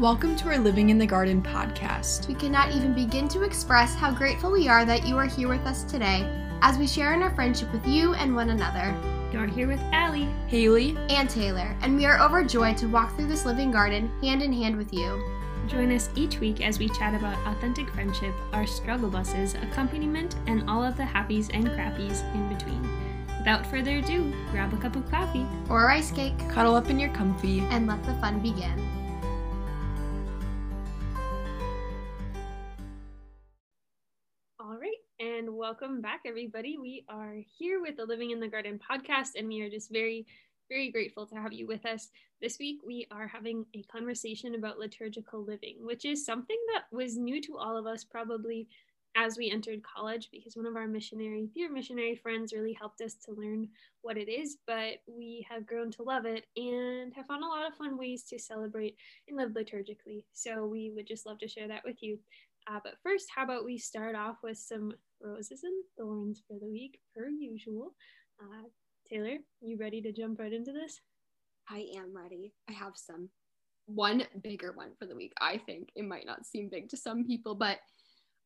Welcome to our Living in the Garden podcast. We cannot even begin to express how grateful we are that you are here with us today as we share in our friendship with you and one another. You're here with Allie, Haley, and Taylor, and we are overjoyed to walk through this living garden hand in hand with you. Join us each week as we chat about authentic friendship, our struggle buses, accompaniment, and all of the happies and crappies in between. Without further ado, grab a cup of coffee or a rice cake, cuddle up in your comfy, and let the fun begin. Welcome back, everybody. We are here with the Living in the Garden podcast, and we are just very, very grateful to have you with us. This week, we are having a conversation about liturgical living, which is something that was new to all of us probably as we entered college because one of our missionary, dear missionary friends really helped us to learn what it is, but we have grown to love it and have found a lot of fun ways to celebrate and live liturgically. So we would just love to share that with you. Uh, but first, how about we start off with some roses and thorns for the week, per usual. Uh, Taylor, you ready to jump right into this? I am ready. I have some. One bigger one for the week. I think it might not seem big to some people, but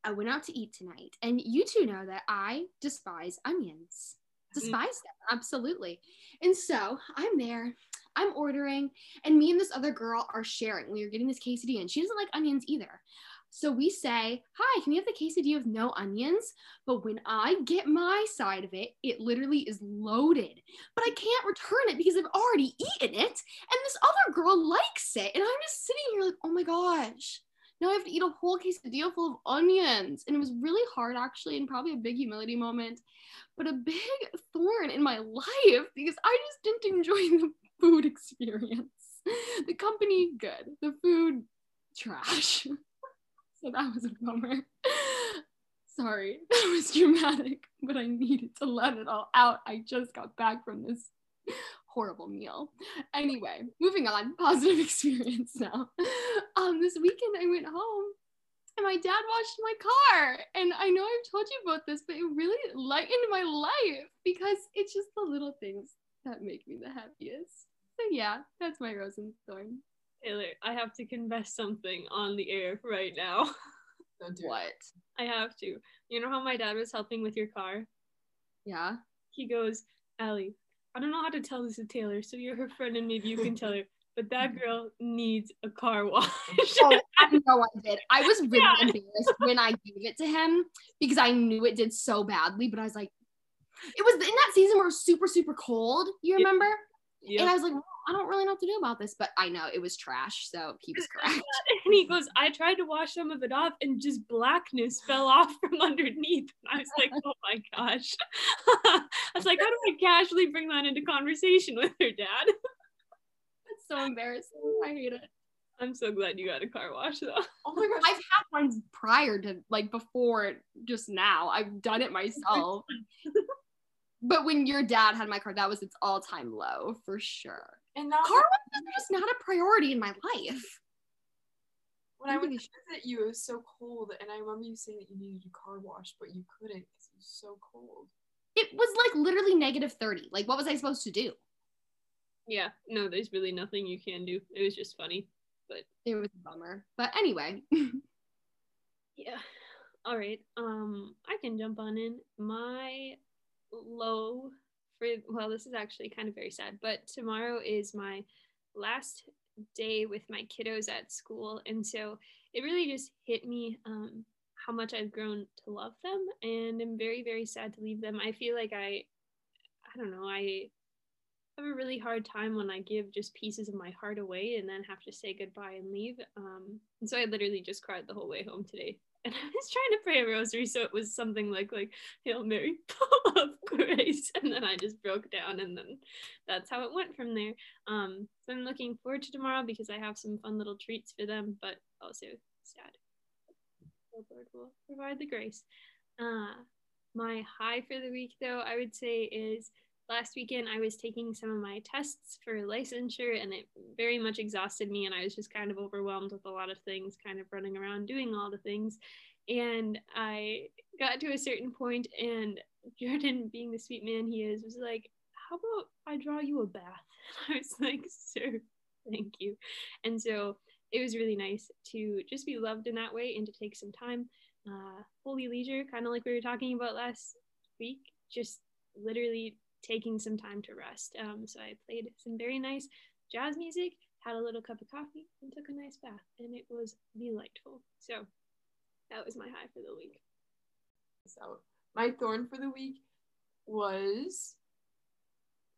I went out to eat tonight, and you two know that I despise onions. Mm-hmm. Despise them, absolutely. And so I'm there, I'm ordering, and me and this other girl are sharing. We are getting this quesadilla, and she doesn't like onions either. So we say, Hi, can you have the quesadilla with no onions? But when I get my side of it, it literally is loaded. But I can't return it because I've already eaten it. And this other girl likes it. And I'm just sitting here like, Oh my gosh now I have to eat a whole quesadilla full of onions. And it was really hard, actually, and probably a big humility moment, but a big thorn in my life because I just didn't enjoy the food experience. The company, good. The food, trash. so that was a bummer. Sorry, that was dramatic, but I needed to let it all out. I just got back from this horrible meal. Anyway, moving on, positive experience now. Um, this weekend I went home and my dad washed my car. And I know I've told you about this, but it really lightened my life because it's just the little things that make me the happiest. So yeah, that's my rose and thorn. Taylor, I have to confess something on the air right now. Don't do what? I have to. You know how my dad was helping with your car? Yeah. He goes, Allie, I don't know how to tell this to Taylor, so you're her friend and maybe you can tell her. But that girl needs a car wash. oh, I know I did. I was really yeah. embarrassed when I gave it to him because I knew it did so badly. But I was like, it was in that season where it was super, super cold. You remember? Yep. And I was like, well, I don't really know what to do about this, but I know it was trash. So he was correct. and he goes, I tried to wash some of it off and just blackness fell off from underneath. And I was like, oh my gosh. I was like, how do I casually bring that into conversation with her dad? That's so embarrassing. I hate it. I'm so glad you got a car wash though. Oh my gosh, I've had ones prior to like before just now. I've done it myself. But when your dad had my car, that was its all-time low for sure. And now car washes are just not a priority in my life. When I went to visit you, it was so cold, and I remember you saying that you needed a car wash, but you couldn't because it was so cold. It was like literally negative 30. Like, what was I supposed to do? Yeah, no, there's really nothing you can do. It was just funny, but it was a bummer. But anyway. yeah. All right. Um, I can jump on in. My low for well this is actually kind of very sad but tomorrow is my last day with my kiddos at school. And so it really just hit me um, how much i've grown to love them. And i'm very very sad to leave them. I feel like i i don't know i have a really hard time when i give just pieces of my heart away and then have to say goodbye and leave um, and so i literally just cried the whole way home today and I was trying to pray a rosary, so it was something like like Hail Mary, full of grace, and then I just broke down, and then that's how it went from there. Um, so I'm looking forward to tomorrow because I have some fun little treats for them, but also sad. The Lord will provide the grace. Uh, my high for the week, though, I would say is last weekend I was taking some of my tests for licensure and it very much exhausted me and I was just kind of overwhelmed with a lot of things, kind of running around doing all the things. And I got to a certain point and Jordan, being the sweet man he is, was like, How about I draw you a bath? And I was like, Sir, thank you. And so it was really nice to just be loved in that way and to take some time. Uh, holy leisure, kind of like we were talking about last week, just literally taking some time to rest. Um, so I played some very nice jazz music, had a little cup of coffee, and took a nice bath, and it was delightful. So that was my high for the week. So my thorn for the week was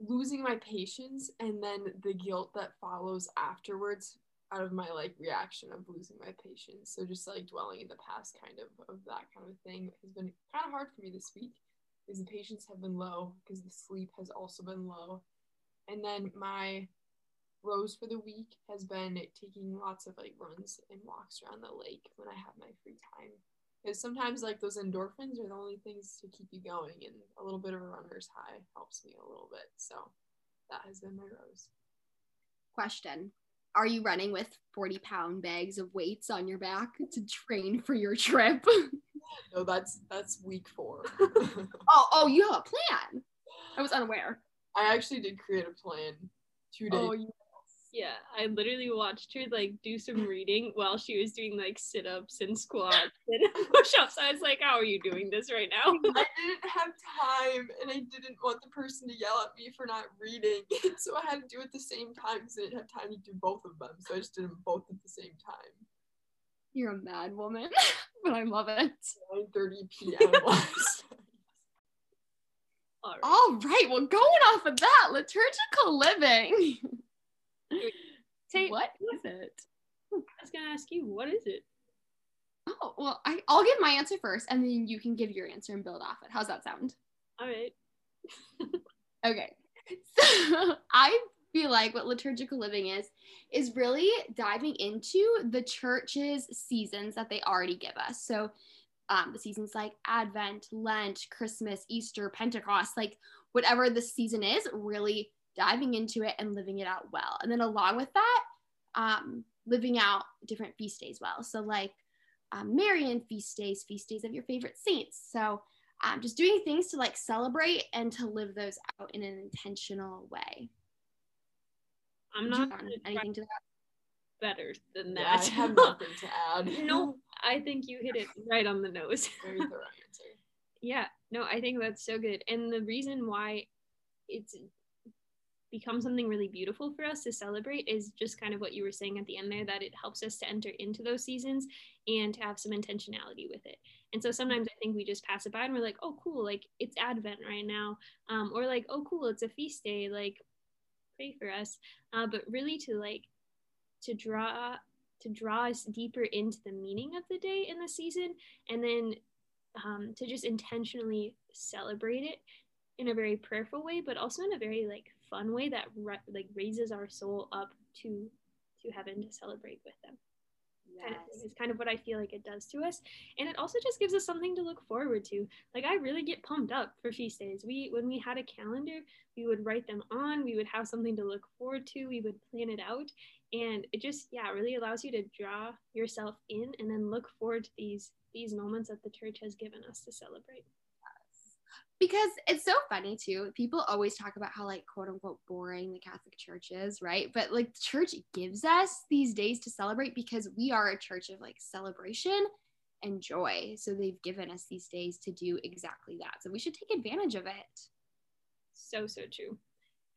losing my patience and then the guilt that follows afterwards out of my like reaction of losing my patience. So just like dwelling in the past kind of of that kind of thing has been kind of hard for me this week because the patience have been low because the sleep has also been low. And then my rose for the week has been taking lots of like runs and walks around the lake when I have my free time. Because sometimes like those endorphins are the only things to keep you going and a little bit of a runner's high helps me a little bit. So that has been my rose. Question. Are you running with 40 pound bags of weights on your back to train for your trip? no, that's that's week four. oh, oh, you have a plan. I was unaware. I actually did create a plan two oh, days. Oh, you yeah, I literally watched her like do some reading while she was doing like sit ups and squats and push ups. I was like, How are you doing this right now? I didn't have time and I didn't want the person to yell at me for not reading. So I had to do it at the same time because I didn't have time to do both of them. So I just did them both at the same time. You're a mad woman, but I love it. 9:30 p.m. All right. All right. Well, going off of that, liturgical living. Tate, what is it? I was gonna ask you, what is it? Oh well, I, I'll give my answer first, and then you can give your answer and build off it. How's that sound? All right. okay. So I like what liturgical living is is really diving into the church's seasons that they already give us. So um, the seasons like Advent, Lent, Christmas, Easter, Pentecost, like whatever the season is, really diving into it and living it out well. And then along with that, um, living out different feast days well. So like um, Marian feast days, feast days of your favorite saints. So um, just doing things to like celebrate and to live those out in an intentional way. I'm not anything to that. Better than that. Yeah, I have nothing to add. no, I think you hit it right on the nose. Very thorough answer. Yeah, no, I think that's so good. And the reason why it's become something really beautiful for us to celebrate is just kind of what you were saying at the end there that it helps us to enter into those seasons and to have some intentionality with it and so sometimes i think we just pass it by and we're like oh cool like it's advent right now um, or like oh cool it's a feast day like pray for us uh, but really to like to draw to draw us deeper into the meaning of the day in the season and then um, to just intentionally celebrate it in a very prayerful way but also in a very like fun way that ra- like raises our soul up to to heaven to celebrate with them yes. kind of is kind of what I feel like it does to us. And it also just gives us something to look forward to. Like I really get pumped up for feast days. We when we had a calendar, we would write them on, we would have something to look forward to, we would plan it out. And it just yeah, really allows you to draw yourself in and then look forward to these these moments that the church has given us to celebrate because it's so funny too. People always talk about how like quote unquote boring the Catholic Church is, right? But like the church gives us these days to celebrate because we are a church of like celebration and joy. So they've given us these days to do exactly that. So we should take advantage of it. So so true.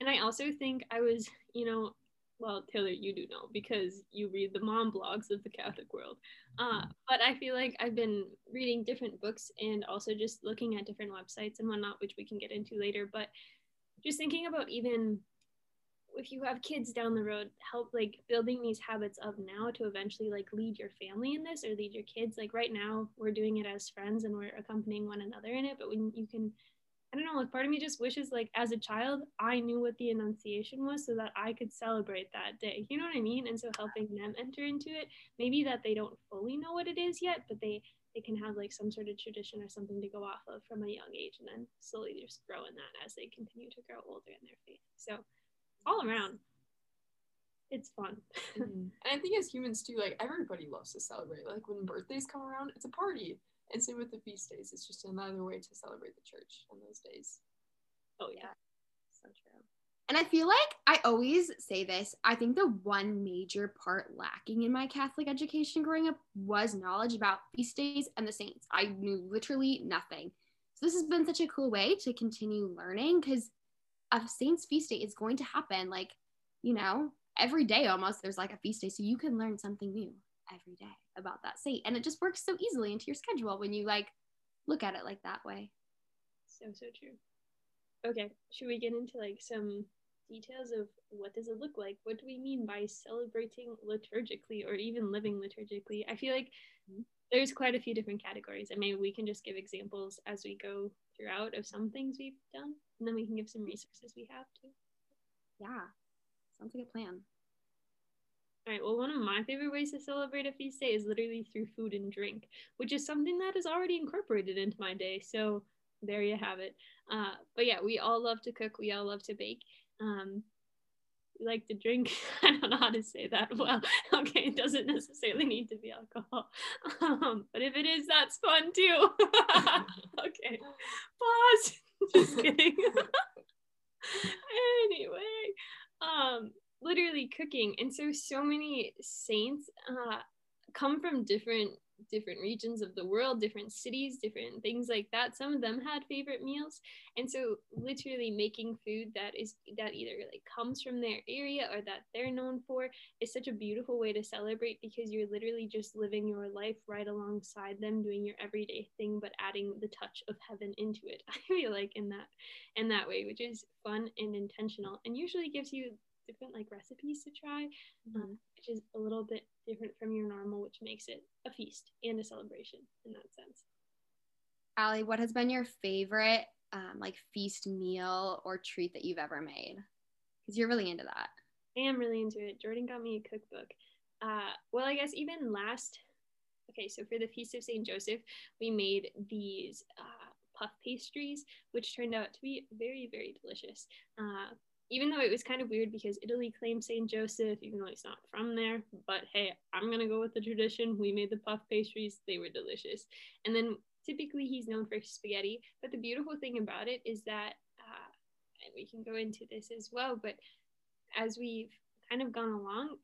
And I also think I was, you know, well, Taylor, you do know because you read the mom blogs of the Catholic world. Uh, but I feel like I've been reading different books and also just looking at different websites and whatnot, which we can get into later. But just thinking about even if you have kids down the road, help like building these habits of now to eventually like lead your family in this or lead your kids. Like right now, we're doing it as friends and we're accompanying one another in it. But when you can I don't know, like part of me just wishes like as a child I knew what the Annunciation was so that I could celebrate that day. You know what I mean? And so helping them enter into it, maybe that they don't fully know what it is yet, but they they can have like some sort of tradition or something to go off of from a young age and then slowly just grow in that as they continue to grow older in their faith. So all around it's fun. mm-hmm. And I think as humans too, like everybody loves to celebrate. Like when birthdays come around, it's a party. And same with the feast days. It's just another way to celebrate the church on those days. Oh yeah. So true. And I feel like I always say this. I think the one major part lacking in my Catholic education growing up was knowledge about feast days and the saints. I knew literally nothing. So this has been such a cool way to continue learning because a saint's feast day is going to happen like, you know, every day almost there's like a feast day. So you can learn something new every day about that saint. And it just works so easily into your schedule when you like look at it like that way. So so true. Okay, should we get into like some details of what does it look like? What do we mean by celebrating liturgically or even living liturgically? I feel like mm-hmm. there's quite a few different categories, and maybe we can just give examples as we go throughout of some things we've done, and then we can give some resources we have too. Yeah, sounds like a plan. Right, well, one of my favorite ways to celebrate a feast day is literally through food and drink, which is something that is already incorporated into my day. So there you have it. Uh, but yeah, we all love to cook, we all love to bake. Um, we like to drink. I don't know how to say that well. Okay, it doesn't necessarily need to be alcohol. Um, but if it is, that's fun too. okay, pause. Just kidding. anyway, um, literally cooking. And so, so many saints uh, come from different different regions of the world, different cities, different things like that. Some of them had favorite meals. And so literally making food that is that either like comes from their area or that they're known for is such a beautiful way to celebrate because you're literally just living your life right alongside them, doing your everyday thing, but adding the touch of heaven into it. I feel like in that in that way, which is fun and intentional and usually gives you different like recipes to try, mm-hmm. um, which is a little bit different from your normal, which makes it a feast and a celebration in that sense. Allie, what has been your favorite um, like feast meal or treat that you've ever made? Because you're really into that. I am really into it. Jordan got me a cookbook. Uh, well, I guess even last, okay, so for the Feast of St. Joseph, we made these uh, puff pastries, which turned out to be very, very delicious. Uh, even though it was kind of weird because Italy claims St. Joseph, even though he's not from there. But hey, I'm going to go with the tradition. We made the puff pastries, they were delicious. And then typically he's known for spaghetti. But the beautiful thing about it is that, uh, and we can go into this as well, but as we've kind of gone along,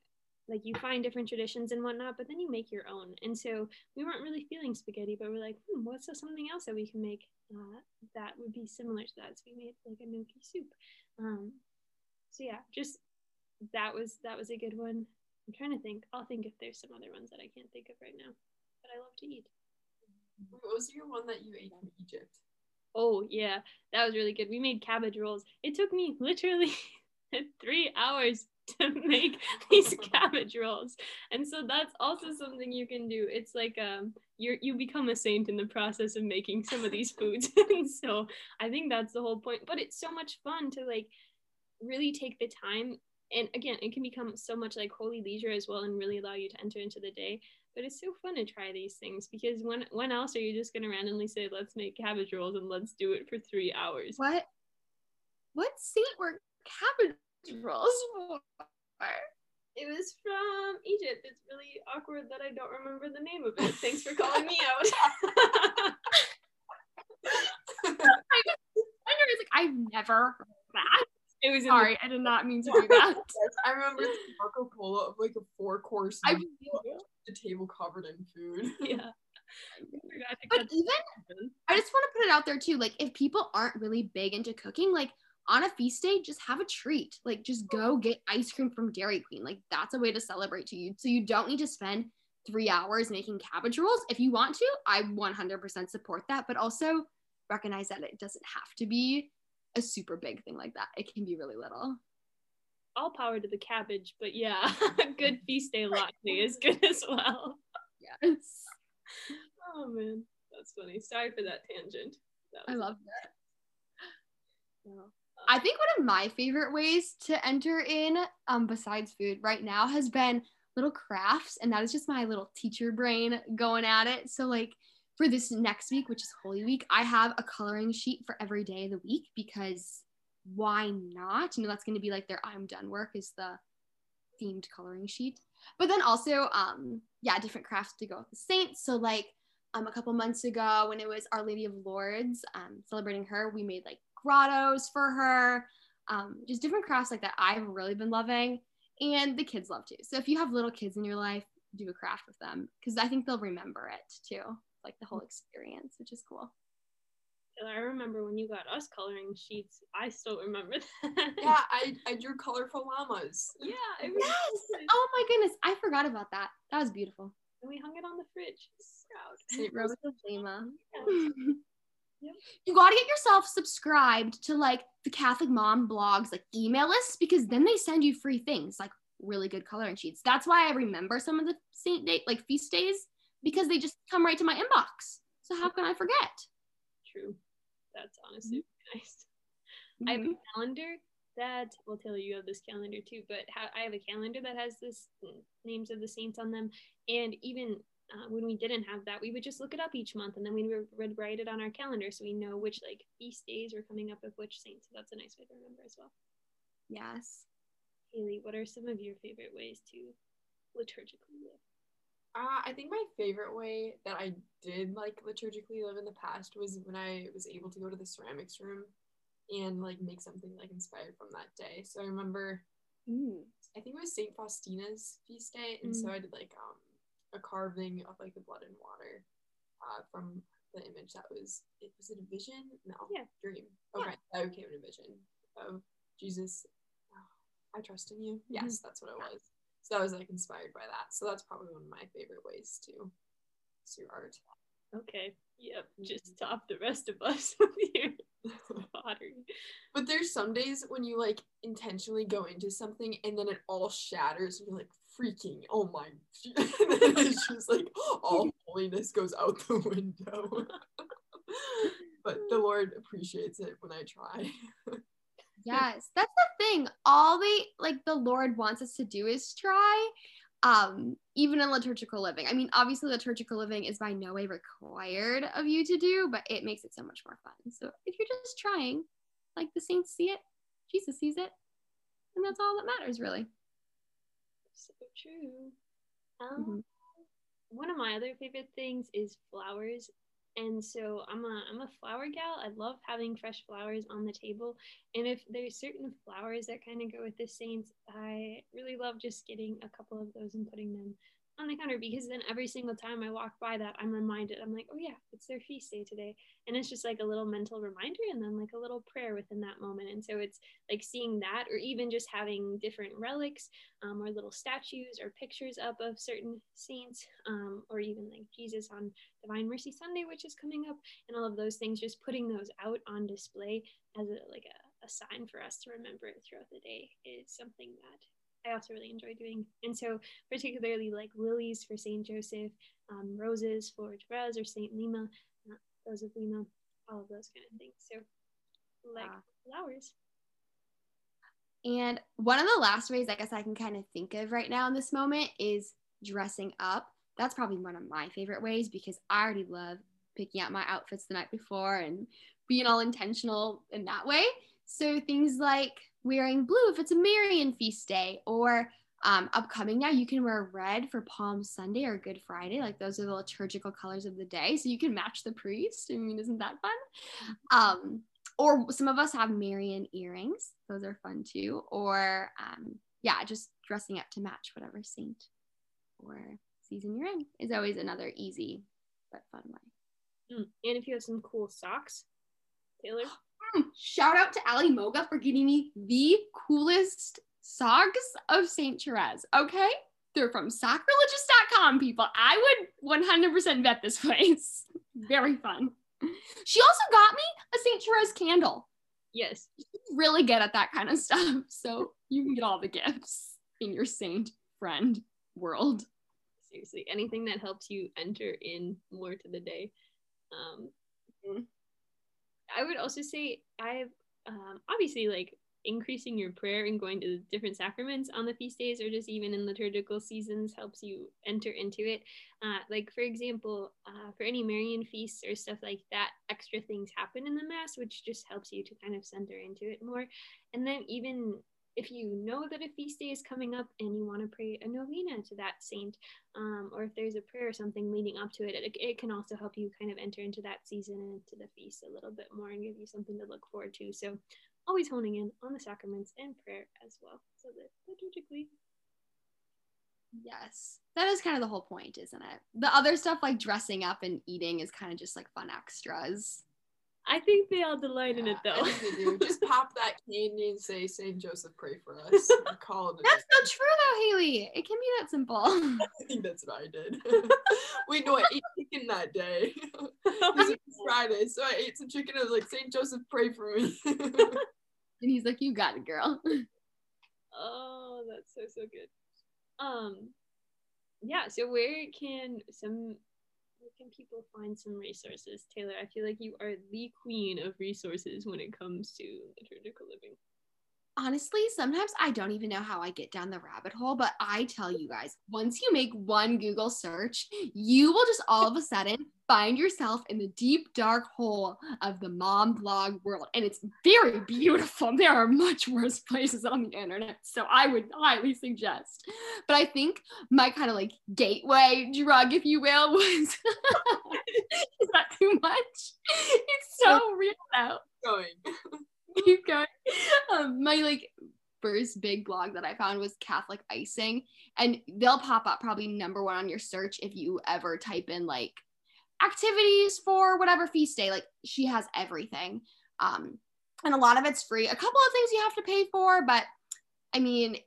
like you find different traditions and whatnot, but then you make your own. And so we weren't really feeling spaghetti, but we're like, hmm, what's something else that we can make uh, that would be similar to that? So we made like a gnocchi soup. Um, so yeah, just that was that was a good one. I'm trying to think. I'll think if there's some other ones that I can't think of right now. But I love to eat. What was your one that you ate in Egypt? Oh yeah, that was really good. We made cabbage rolls. It took me literally three hours to make these cabbage rolls and so that's also something you can do it's like um you you become a saint in the process of making some of these foods and so i think that's the whole point but it's so much fun to like really take the time. And again it can become so much like holy leisure as well and really allow you to enter into the day. But it's so fun to try these things because when when else are you just going to randomly say let's make cabbage rolls and let's do it for three hours? What what saint were cabbage rolls for? It was from egypt. It's really awkward that i don't remember the name of it. Thanks for calling me out. I, was like i've never heard that it was sorry. The- I did not mean to do that. I remember the Marco Polo of like a four course. I the table covered in food. Yeah. but even I just want to put it out there too. Like if people aren't really big into cooking, like on a feast day, just have a treat. Like just go oh. get ice cream from Dairy Queen. Like that's a way to celebrate to you. So you don't need to spend three hours making cabbage rolls. If you want to, I 100% support that. But also recognize that it doesn't have to be a super big thing like that. It can be really little. All power to the cabbage, but yeah, good feast day latte is good as well. Yes. Oh man, that's funny. Sorry for that tangent. That I love that. Yeah. I think one of my favorite ways to enter in, um, besides food right now, has been little crafts, and that is just my little teacher brain going at it. So like for this next week, which is Holy Week, I have a coloring sheet for every day of the week because why not? You know, that's going to be like their I'm done work is the themed coloring sheet. But then also, um, yeah, different crafts to go with the saints. So like um, a couple months ago when it was Our Lady of Lourdes, um, celebrating her, we made like grottos for her. Um, just different crafts like that I've really been loving, and the kids love too. So if you have little kids in your life, do a craft with them because I think they'll remember it too, like the whole experience, which is cool. I remember when you got us coloring sheets. I still remember that. Yeah, I, I drew colorful llamas. yeah. It was Yes! so good. Oh my goodness, I forgot about that. That was beautiful. And we hung it on the fridge. It's proud. Saint Rose Rose- of Lima. Yeah. Yep. You gotta get yourself subscribed to like the Catholic mom blogs, like email lists, because then they send you free things like really good coloring sheets. That's why I remember some of the saint day like feast days because they just come right to my inbox. So how can I forget? True. That's honestly nice. I have a calendar that well Taylor you have this calendar too but I have a calendar that has this mm, names of the saints on them and even uh, when we didn't have that we would just look it up each month and then we would, write it on our calendar so we know which like feast days were coming up of which saints so that's a nice way to remember as well Yes. Haley what are some of your favorite ways to liturgically live Uh, I think my favorite way that I did like liturgically live in the past was when I was able to go to the ceramics room and like make something like inspired from that day. So I remember I think it was Saint Faustina's feast day, and so I did like um a carving of like the blood and water uh from the image that was it was it a vision? No, Yeah. dream. Okay, that became a vision of Jesus. "Oh, I trust in you. Yes, that's what it was. So I was like inspired by that. So that's probably one of my favorite ways to do art. okay yep just mm-hmm. top the rest of us with your pottery But there's some days when you like intentionally go into something and then it all shatters and you're like freaking, oh my, and then it's just like all holiness goes out the window. but the Lord appreciates it when I try. Yes, that's the thing. All they like the Lord wants us to do is try. Um, even in liturgical living. I mean, obviously liturgical living is by no way required of you to do, but it makes it so much more fun. So if you're just trying, like the saints see it, Jesus sees it, and that's all that matters really. so true um, Mhm. one of my other favorite things is flowers and so i'm a i'm a flower gal. I love having fresh flowers on the table. And if there's certain flowers that kind of go with the saints i really love just getting a couple of those and putting them on the counter because then every single time i walk by that i'm reminded i'm like oh yeah it's their feast day today and it's just like a little mental reminder and then like a little prayer within that moment and so it's like seeing that or even just having different relics um, or little statues or pictures up of certain saints, um, or even like Jesus on Divine Mercy Sunday, which is coming up, and all of those things. Just putting those out on display as a like a, a sign for us to remember it throughout the day is something that I also really enjoy doing. And so, particularly like lilies for Saint Joseph, um, roses for Therese or Saint Lima, uh, Rose of Lima, all of those kind of things. So, like Ah. flowers. And one of the last ways I guess I can kind of think of right now in this moment is dressing up. That's probably one of my favorite ways because I already love picking out my outfits the night before and being all intentional in that way. So things like wearing blue if it's a Marian feast day, or um, upcoming now, you can wear red for Palm Sunday or Good Friday. Like those are the liturgical colors of the day. So you can match the priest. I mean, isn't that fun? Um, or some of us have Marian earrings. Those are fun too. Or um, yeah, just dressing up to match whatever saint or season you're in is always another easy but fun way. Mm. And if you have some cool socks, Taylor. Shout out to Ali Moga for getting me the coolest socks of St. Therese. Okay? They're from sacrilegious.com, people. I would 100% bet this place. Very fun. She also got me a St. Therese candle. Yes. really good at that kind of stuff. So you can get all the gifts in your saint friend world. seriously anything that helps you enter in more to the day um Mhm. I would also say i've um obviously like increasing your prayer and going to the different sacraments on the feast days or just even in liturgical seasons helps you enter into it. Uh, like for example uh, for any marian feasts or stuff like that extra things happen in the mass which just helps you to kind of center into it more. And then even if you know that a feast day is coming up and you want to pray a novena to that saint um, or if there's a prayer or something leading up to it, it, it can also help you kind of enter into that season and into the feast a little bit more and give you something to look forward to. So always honing in on the sacraments and prayer as well. So that liturgically, Yes. That is kind of the whole point, isn't it? The other stuff like dressing up and eating is kind of just like fun extras. I think they all delight in it though. Do. Just pop that candy and say, Saint Joseph, pray for us. Call it That's not true though, Haley. It can be that simple. I think that's what I did. Wait, no, I ate chicken that day. It was Friday, so I ate some chicken. I was like, Saint Joseph, pray for me. And he's like, You got it, girl. Oh, that's so so good. Um, yeah. So where can some where can people find some resources, Taylor? I feel like you are the queen of resources when it comes to liturgical living. Honestly, sometimes I don't even know how I get down the rabbit hole, but I tell you guys, once you make one Google search, you will just all of a sudden find yourself in the deep, dark hole of the mom blog world. And it's very beautiful. There are much worse places on the internet. So I would highly suggest. But I think my kind of like gateway drug, if you will, was is that too much? It's so real though Going. keep going. Um, my like first big blog that I found was Catholic icing, and they'll pop up probably number one on your search if you ever type in like activities for whatever feast day. Like she has everything, um, and a lot of it's free. A couple of things you have to pay for, but I mean.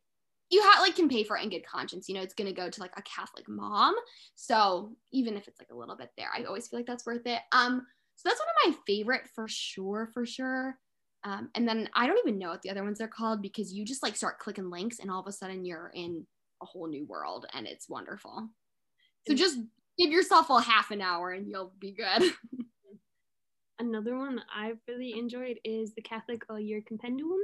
You have like can pay for it in good conscience. You know, it's gonna go to like a Catholic mom. So even if it's like a little bit there, I always feel like that's worth it. Um, so that's one of my favorite for sure, for sure. Um, and then I don't even know what the other ones are called because you just like start clicking links and all of a sudden you're in a whole new world and it's wonderful. So just give yourself a half an hour and you'll be good. Another one I've really enjoyed is the Catholic All Year Compendium,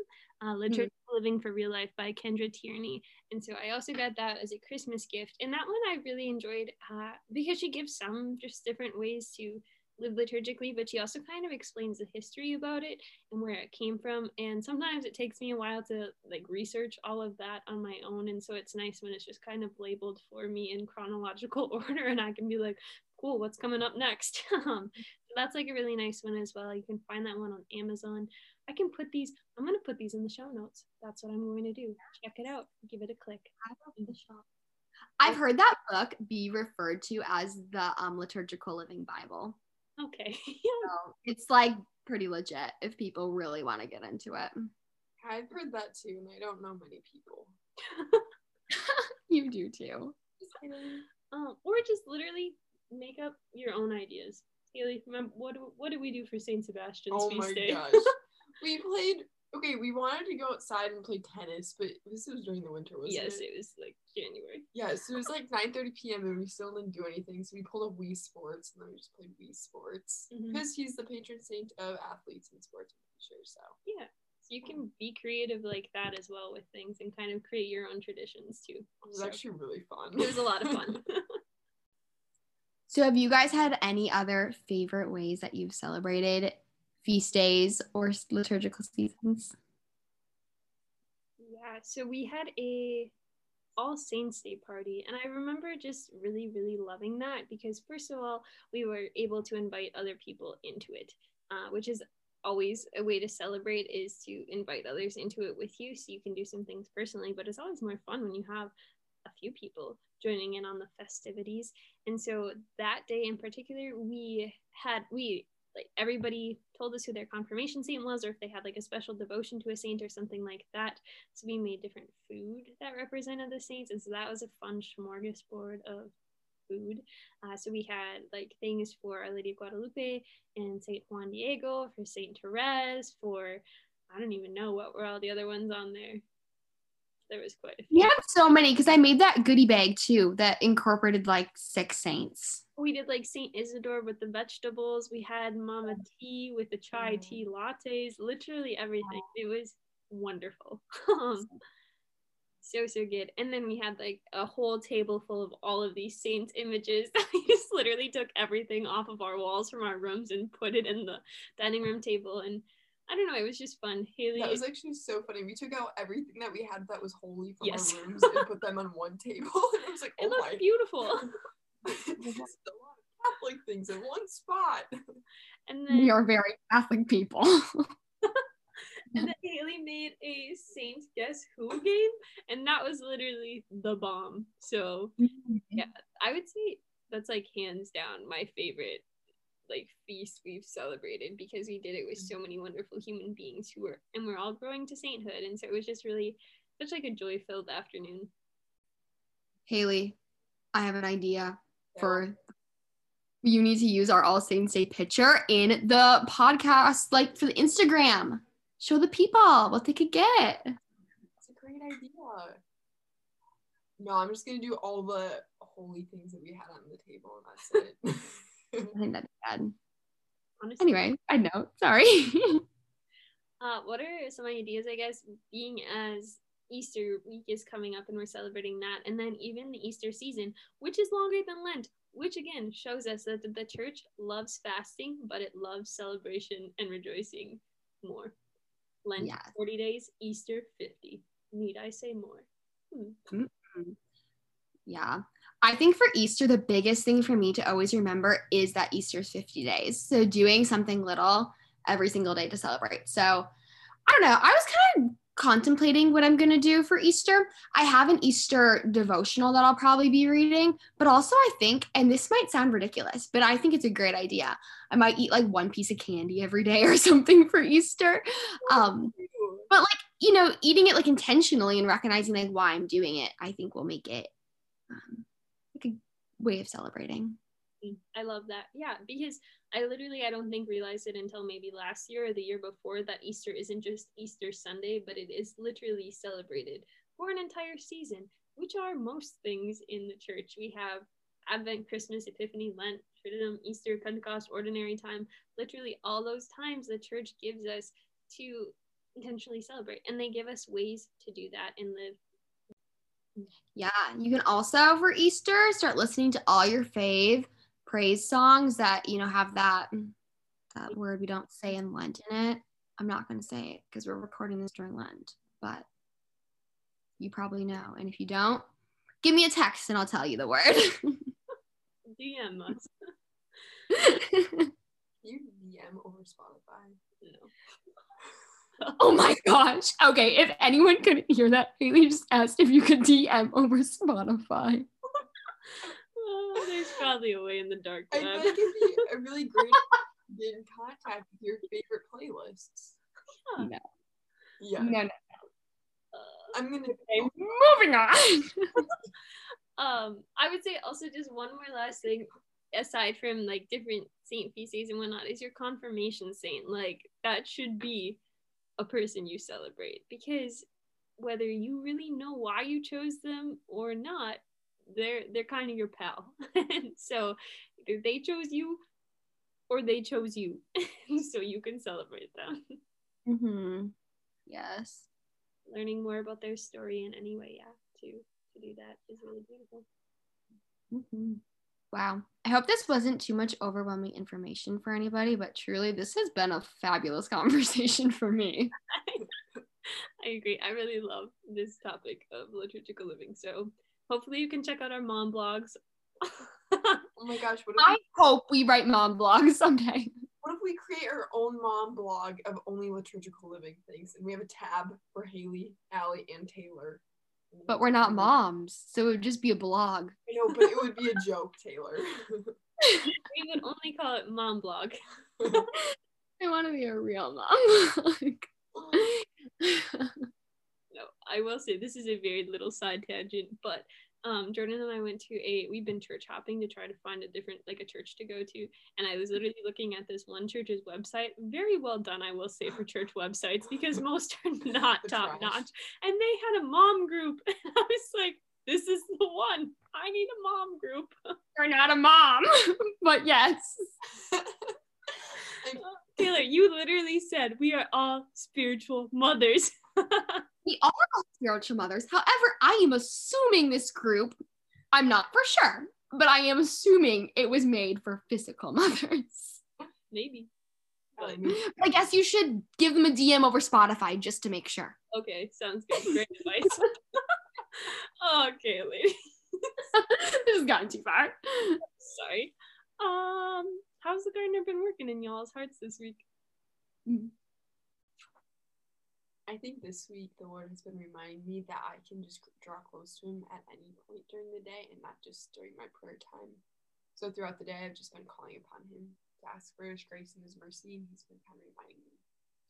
uh, Liturgical Living for Real Life by Kendra Tierney. And so I also got that as a Christmas gift. And that one I really enjoyed uh, because she gives some just different ways to live liturgically, but she also kind of explains the history about it and where it came from. And sometimes it takes me a while to like research all of that on my own. And so it's nice when it's just kind of labeled for me in chronological order and I can be like, cool, what's coming up next? um, so that's like a really nice one as well. You can find that one on Amazon. I can put these, I'm going to put these in the show notes. That's what I'm going to do. Check it out. Give it a click. in the shop. I've heard that book be referred to as the um, liturgical living Bible. Okay. So it's like pretty legit if people really want to get into it. I've heard that too, and I don't know many people. You do too. um, or just literally make up your own ideas. Haley, remember what do, what did we do for Saint Sebastian's Oh feast my day? gosh. we played. Okay, we wanted to go outside and play tennis, but this was during the winter, wasn't yes, it? it was like January. Yeah, so it was like 9:30 p.m. and we still didn't do anything. So we pulled up Wii Sports and then we just played Wii Sports Mhm. because he's the patron saint of athletes and sports. I'm pretty sure. So Yeah. So you can be creative like that as well with things and kind of create your own traditions too. it was So actually really fun. it was a lot of fun. So, have you guys had any other favorite ways that you've celebrated feast days or liturgical seasons? Yeah, so we had a All Saints Day party, and I remember just really, really loving that because, first of all, we were able to invite other people into it, uh, which is always a way to celebrate is to invite others into it with you so you can do some things personally but it's always more fun when you have a few people joining in on the festivities and so that day in particular we had we like everybody told us who their confirmation saint was or if they had like a special devotion to a saint or something like that. So we made different food that represented the saints and so that was a fun smorgasbord of food. Uh, so we had like things for our lady of guadalupe and saint juan diego for saint therese for i don't even know what were all the other ones on there there was quite a few We have so many because I made that goodie bag too that incorporated like six saints. we did like Saint Isidore with the vegetables. We had Mama Tea with the chai tea lattes. Literally everything. It was wonderful. So so good. And then we had like a whole table full of all of these saints images. we just literally took everything off of our walls from our rooms and put it in the dining room table. And I don't know, it was just fun. Haley, That was actually so funny. We took out everything that we had that was holy from Yes. our rooms and put them on one table. And I was like, it oh looked my, beautiful. Just a lot of Catholic things in one spot. And then We are very Catholic people. and then Haley made a Saint Guess Who game, and that was literally the bomb. So mm-hmm. yeah, I would say that's like hands down my favorite like feast we've celebrated because we did it with mm. so many wonderful human beings who were and we're all growing to sainthood and so it was just really such like a joy filled afternoon Haley, I have an idea for you need to use our All Saints Day picture in the podcast, like for the Instagram. Show the people what they could get. It's a great idea. No, I'm just gonna do all the holy things that we had on the table, and that's it. I think that'd be bad. honestly Anyway, I know. Sorry. uh what are some ideas i guess being as easter week is coming up and we're celebrating that and then even the easter season which is longer than lent which again shows us that the church loves fasting but it loves celebration and rejoicing more lent Yes. 40 days easter 50 need i say more Hmm. Yeah. I think for Easter, the biggest thing for me to always remember is that Easter's 50 days. So doing something little every single day to celebrate. So I don't know. I was kind of contemplating what I'm going to do for Easter. I have an Easter devotional that I'll probably be reading, but also I think, and this might sound ridiculous, but I think it's a great idea. I might eat like one piece of candy every day or something for Easter. Um, but like, you know, eating it like intentionally and recognizing like why I'm doing it, I think will make it um, way of celebrating. I love that. Yeah, because I literally I don't think realized it until maybe last year or the year before that Easter isn't just Easter Sunday, but it is literally celebrated for an entire season, which are most things in the church. We have Advent, Christmas, Epiphany, Lent, Triduum, Easter, Pentecost, Ordinary Time. Literally all those times the church gives us to intentionally celebrate, and they give us ways to do that and live Yeah, you can also for Easter start listening to all your fave praise songs that you know have that that word we don't say in Lent in it. I'm not going to say it because we're recording this during Lent, but you probably know. And if you don't, give me a text and I'll tell you the word. DM us. you DM over Spotify. No. Oh my gosh. Okay, if anyone couldn't hear that, Haley just asked if you could DM over Spotify. Oh, there's probably a way in the dark I web. think it'd be a really great to get in contact with your favorite playlists. Huh. No. Yeah, No, no. Uh, I'm gonna. Say moving on. um i would say also just one more last thing aside from like different saint feast days and whatnot is your confirmation saint like that should be a person you celebrate because whether you really know why you chose them or not they're they're kind of your pal so either they chose you or they chose you so you can celebrate them mm-hmm. Yes. learning more about their story in any way yeah to to do that is really beautiful Mhm. Wow. I hope this wasn't too much overwhelming information for anybody, but truly, this has been a fabulous conversation for me. I agree. I really love this topic of liturgical living. So hopefully you can check out our mom blogs. Oh my gosh, what I we, hope we write mom blogs someday. what if we create our own mom blog of only liturgical living things, and we have a tab for Haley, Allie, and Taylor. But we're not moms, so it would just be a blog. I know, but it would be a joke, Taylor. we would only call it mom blog. I want to be a real mom. No, I will say this is a very little side tangent, but um, Jordan and I went to a we've been church hopping to try to find a different like a church to go to, and I was literally looking at this one church's website. Very well done, I will say, for church websites because most are not top notch. And they had a mom group, and I was like, "This is the one. I need a mom group." You're not a mom, but yes. Taylor, you literally said we are all spiritual mothers. We are all spiritual mothers. However, I am assuming this group, I'm not for sure, but I am assuming it was made for physical mothers. Maybe. But, I guess you should give them a DM over Spotify just to make sure. okay, sounds good. Great advice. okay, lady. this has gotten too far. Sorry. Um, how's the gardener been working in y'all's hearts this week? I think this week the Lord has been reminding me that I can just draw close to Him at any point during the day and not just during my prayer time. So throughout the day, I've just been calling upon Him to ask for His grace and His mercy, and He's been kind of reminding me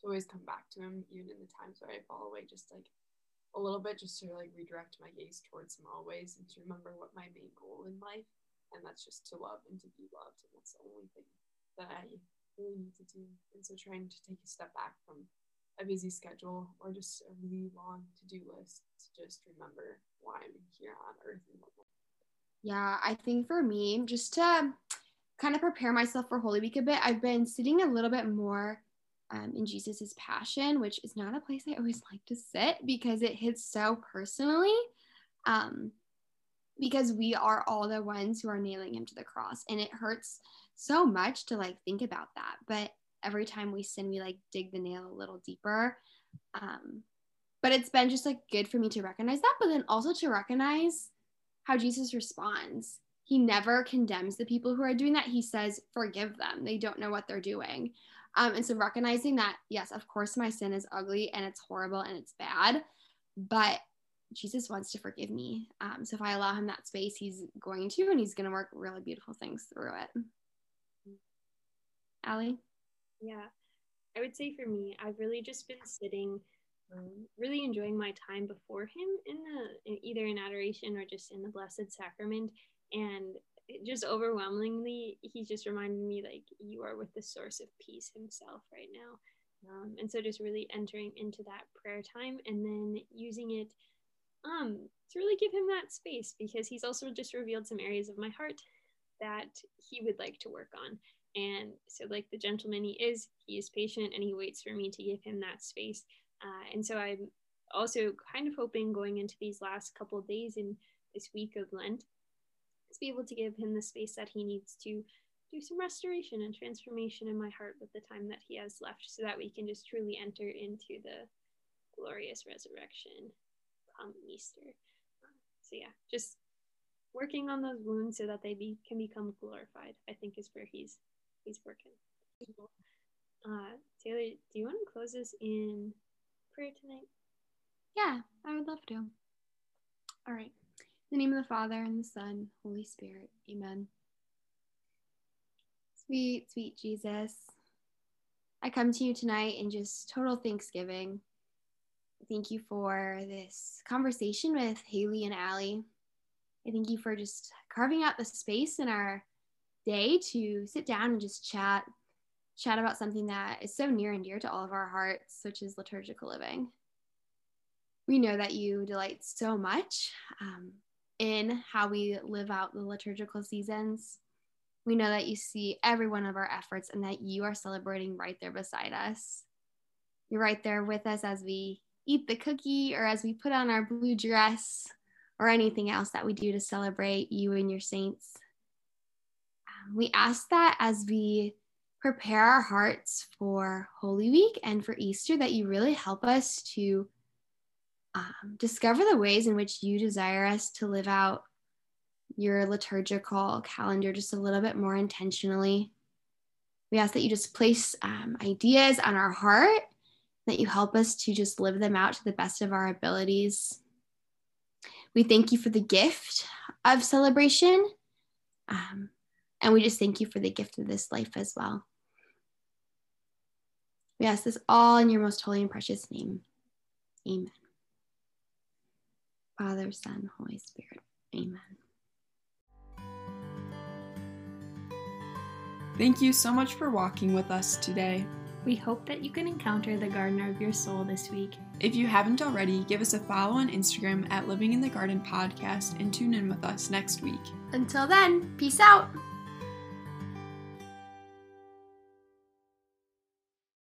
to always come back to Him, even in the times where I fall away, just like a little bit, just to like redirect my gaze towards Him always, and to remember what my main goal in life, and that's just to love and to be loved, and that's the only thing that I really need to do. And so trying to take a step back from a busy schedule or just a really long to-do list to just remember why I'm here on earth Yeah, I think for me, just to kind of prepare myself for Holy Week a bit, I've been sitting a little bit more um, in Jesus's passion, which is not a place I always like to sit because it hits so personally. Um, because we are all the ones who are nailing him to the cross, and it hurts so much to like think about that. But every time we sin, we like dig the nail a little deeper. Um, but it's been just like good for me to recognize that, but then also to recognize how Jesus responds. He never condemns the people who are doing that. He says, forgive them. They don't know what they're doing. Um, and so recognizing that, yes, of course, my sin is ugly and it's horrible and it's bad, but Jesus wants to forgive me. Um, so if I allow him that space, he's going to, and he's going to work really beautiful things through it. Allie? Yeah, I would say for me, I've really just been sitting, um, really enjoying my time before Him in the in either in adoration or just in the Blessed Sacrament, and just overwhelmingly, He just reminded me like you are with the source of peace Himself right now. Um, and so just really entering into that prayer time and then using it um, to really give him that space because he's also just revealed some areas of my heart that he would like to work on and so, like the gentleman he is, he is patient and he waits for me to give him that space. Uh, and so, I'm also kind of hoping going into these last couple days in this week of Lent to be able to give him the space that he needs to do some restoration and transformation in my heart with the time that he has left so that we can just truly enter into the glorious resurrection come Easter. So, yeah, just working on those wounds so that they be, can become glorified, I think is where he's he's working. Uh, Taylor, do you want to close us in prayer tonight? Yeah, I would love to. All right. In the name of the Father and the Son, Holy Spirit. Amen. Sweet, sweet Jesus, I come to you tonight in just total thanksgiving. Thank you for this conversation with Haley and Allie. I thank you for just carving out the space in our day to sit down and just chat, chat about something that is so near and dear to all of our hearts, which is liturgical living. We know that you delight so much um, in how we live out the liturgical seasons. We know that you see every one of our efforts and that you are celebrating right there beside us. You're right there with us as we eat the cookie or as we put on our blue dress or anything else that we do to celebrate you and your saints we ask that as we prepare our hearts for Holy Week and for Easter, that you really help us to um, discover the ways in which you desire us to live out your liturgical calendar just a little bit more intentionally. We ask that you just place um, ideas on our heart, that you help us to just live them out to the best of our abilities. We thank you for the gift of celebration. Um, and we just thank you for the gift of this life as well. We ask this all in your most holy and precious name. Amen. Father, Son, Holy Spirit. Amen. Thank you so much for walking with us today. We hope that you can encounter the gardener of your soul this week. If you haven't already, give us a follow on Instagram at Living in the Garden Podcast and tune in with us next week. Until then, peace out.